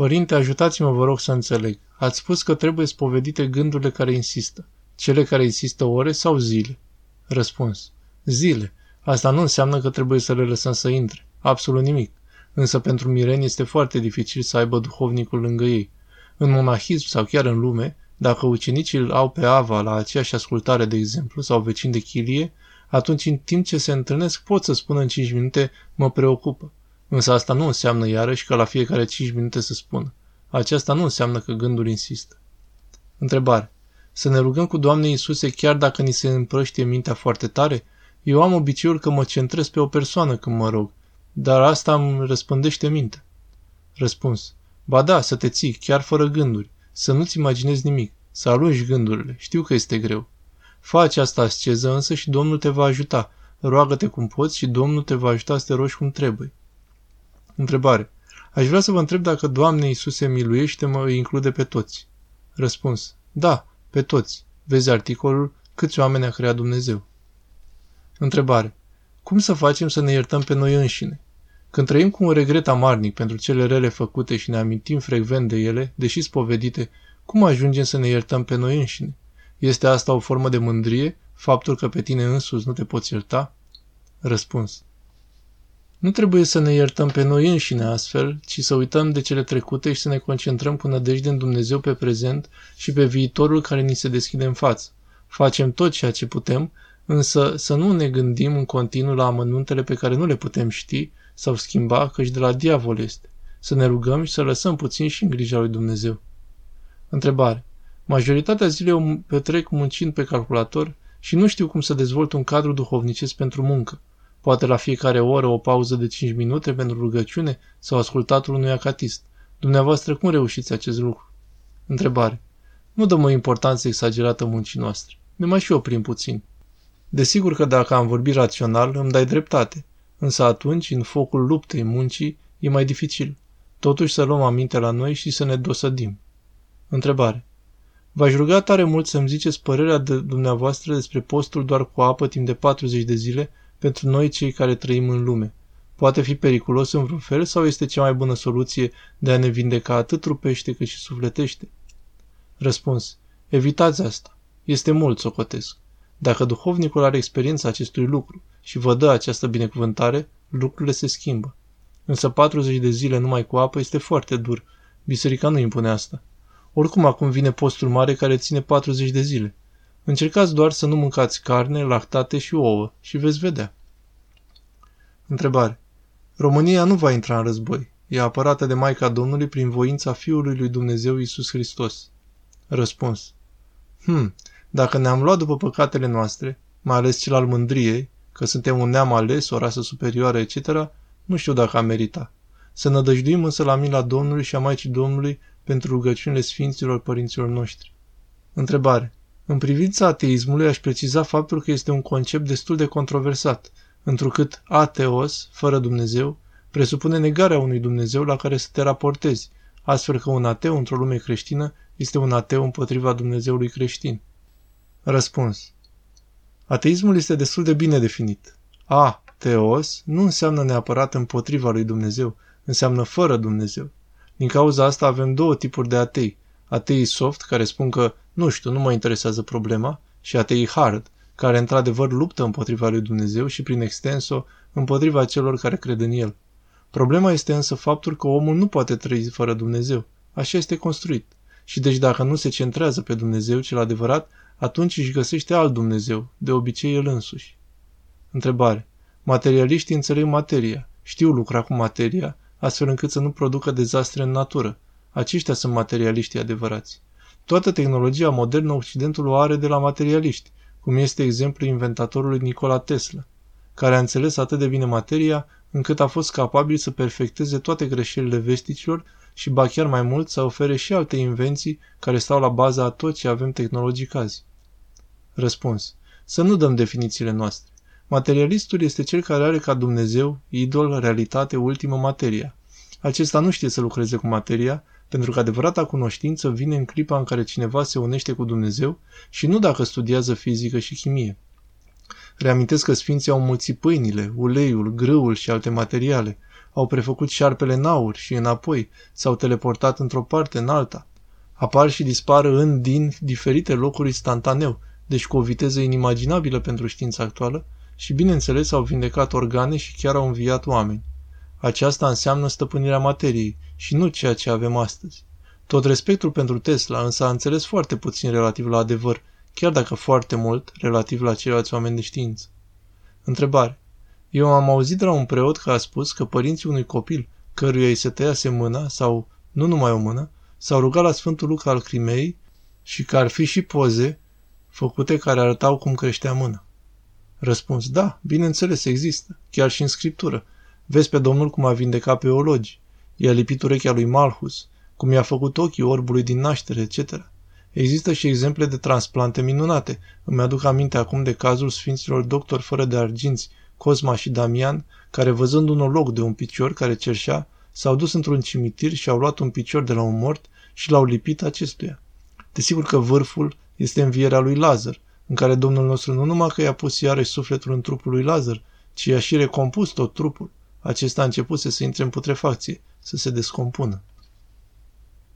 Părinte, ajutați-mă, vă rog să înțeleg. Ați spus că trebuie spovedite gândurile care insistă. Cele care insistă ore sau zile? Răspuns. Zile. Asta nu înseamnă că trebuie să le lăsăm să intre. Absolut nimic. Însă pentru mireni este foarte dificil să aibă duhovnicul lângă ei. În monahism sau chiar în lume, dacă ucenicii îl au pe Ava la aceeași ascultare, de exemplu, sau vecin de chilie, atunci în timp ce se întâlnesc pot să spună în 5 minute mă preocupă. Însă asta nu înseamnă iarăși că la fiecare 5 minute să spună. Aceasta nu înseamnă că gândul insistă. Întrebare. Să ne rugăm cu Doamne Iisuse chiar dacă ni se împrăștie mintea foarte tare? Eu am obiceiul că mă centrez pe o persoană când mă rog, dar asta îmi răspândește mintea. Răspuns. Ba da, să te ții, chiar fără gânduri, să nu-ți imaginezi nimic, să alungi gândurile, știu că este greu. Fă această asceză însă și Domnul te va ajuta. Roagă-te cum poți și Domnul te va ajuta să te rogi cum trebuie. Întrebare. Aș vrea să vă întreb dacă Doamne Iisuse miluiește mă îi include pe toți. Răspuns. Da, pe toți. Vezi articolul Câți oameni a creat Dumnezeu. Întrebare. Cum să facem să ne iertăm pe noi înșine? Când trăim cu un regret amarnic pentru cele rele făcute și ne amintim frecvent de ele, deși spovedite, cum ajungem să ne iertăm pe noi înșine? Este asta o formă de mândrie, faptul că pe tine însuți nu te poți ierta? Răspuns. Nu trebuie să ne iertăm pe noi înșine astfel, ci să uităm de cele trecute și să ne concentrăm cu nădejde în Dumnezeu pe prezent și pe viitorul care ni se deschide în față. Facem tot ceea ce putem, însă să nu ne gândim în continuu la amănuntele pe care nu le putem ști sau schimba, căci de la diavol este. Să ne rugăm și să lăsăm puțin și în grija lui Dumnezeu. Întrebare. Majoritatea zilei o petrec muncind pe calculator și nu știu cum să dezvolt un cadru duhovnicesc pentru muncă. Poate la fiecare oră o pauză de 5 minute pentru rugăciune sau ascultatul unui acatist. Dumneavoastră cum reușiți acest lucru? Întrebare. Nu dăm o importanță exagerată muncii noastre. Ne mai și oprim puțin. Desigur că dacă am vorbit rațional, îmi dai dreptate. Însă atunci, în focul luptei muncii, e mai dificil. Totuși să luăm aminte la noi și să ne dosădim. Întrebare. V-aș ruga tare mult să-mi ziceți părerea de dumneavoastră despre postul doar cu apă timp de 40 de zile pentru noi cei care trăim în lume. Poate fi periculos în vreun fel sau este cea mai bună soluție de a ne vindeca atât trupește cât și sufletește? Răspuns. Evitați asta. Este mult, socotesc. Dacă duhovnicul are experiența acestui lucru și vă dă această binecuvântare, lucrurile se schimbă. Însă 40 de zile numai cu apă este foarte dur. Biserica nu impune asta. Oricum acum vine postul mare care ține 40 de zile. Încercați doar să nu mâncați carne, lactate și ouă și veți vedea. Întrebare. România nu va intra în război. E apărată de Maica Domnului prin voința Fiului lui Dumnezeu Isus Hristos. Răspuns. Hmm, dacă ne-am luat după păcatele noastre, mai ales cel al mândriei, că suntem un neam ales, o rasă superioară, etc., nu știu dacă am merita. Să nădăjduim însă la mila Domnului și a Maicii Domnului pentru rugăciunile Sfinților Părinților noștri. Întrebare. În privința ateismului aș preciza faptul că este un concept destul de controversat, întrucât ateos, fără Dumnezeu, presupune negarea unui Dumnezeu la care să te raportezi, astfel că un ateu într-o lume creștină este un ateu împotriva Dumnezeului creștin. Răspuns. Ateismul este destul de bine definit. A, teos, nu înseamnă neapărat împotriva lui Dumnezeu, înseamnă fără Dumnezeu. Din cauza asta avem două tipuri de atei. Ateii soft, care spun că, nu știu, nu mă interesează problema, și ateii hard, care într-adevăr luptă împotriva lui Dumnezeu și prin extenso împotriva celor care cred în el. Problema este însă faptul că omul nu poate trăi fără Dumnezeu. Așa este construit. Și deci dacă nu se centrează pe Dumnezeu cel adevărat, atunci își găsește alt Dumnezeu, de obicei el însuși. Întrebare. Materialiștii înțeleg materia, știu lucra cu materia, astfel încât să nu producă dezastre în natură. Aceștia sunt materialiștii adevărați. Toată tehnologia modernă Occidentul o are de la materialiști, cum este exemplu inventatorului Nikola Tesla, care a înțeles atât de bine materia încât a fost capabil să perfecteze toate greșelile vesticilor și ba chiar mai mult să ofere și alte invenții care stau la baza a tot ce avem tehnologic azi. Răspuns. Să nu dăm definițiile noastre. Materialistul este cel care are ca Dumnezeu, idol, realitate, ultimă materia. Acesta nu știe să lucreze cu materia, pentru că adevărata cunoștință vine în clipa în care cineva se unește cu Dumnezeu și nu dacă studiază fizică și chimie. Reamintesc că sfinții au mulțit pâinile, uleiul, grâul și alte materiale. au prefăcut șarpele în aur și înapoi, s-au teleportat într-o parte în alta. Apar și dispar în din diferite locuri instantaneu, deci cu o viteză inimaginabilă pentru știința actuală, și bineînțeles au vindecat organe și chiar au înviat oameni. Aceasta înseamnă stăpânirea materiei și nu ceea ce avem astăzi. Tot respectul pentru Tesla însă a înțeles foarte puțin relativ la adevăr, chiar dacă foarte mult relativ la ceilalți oameni de știință. Întrebare. Eu am auzit de la un preot că a spus că părinții unui copil, căruia îi se tăiase mâna sau nu numai o mână, s-au rugat la Sfântul Luca al Crimei și că ar fi și poze făcute care arătau cum creștea mâna. Răspuns, da, bineînțeles, există, chiar și în scriptură. Vezi pe Domnul cum a vindecat pe ologi. I-a lipit urechea lui Malhus, cum i-a făcut ochii orbului din naștere, etc. Există și exemple de transplante minunate. Îmi aduc aminte acum de cazul sfinților doctori fără de arginți, Cosma și Damian, care văzând un olog de un picior care cerșea, s-au dus într-un cimitir și au luat un picior de la un mort și l-au lipit acestuia. Desigur că vârful este învierea lui Lazar, în care Domnul nostru nu numai că i-a pus iarăși sufletul în trupul lui Lazar, ci i-a și recompus tot trupul. Acesta a început să se intre în putrefacție, să se descompună.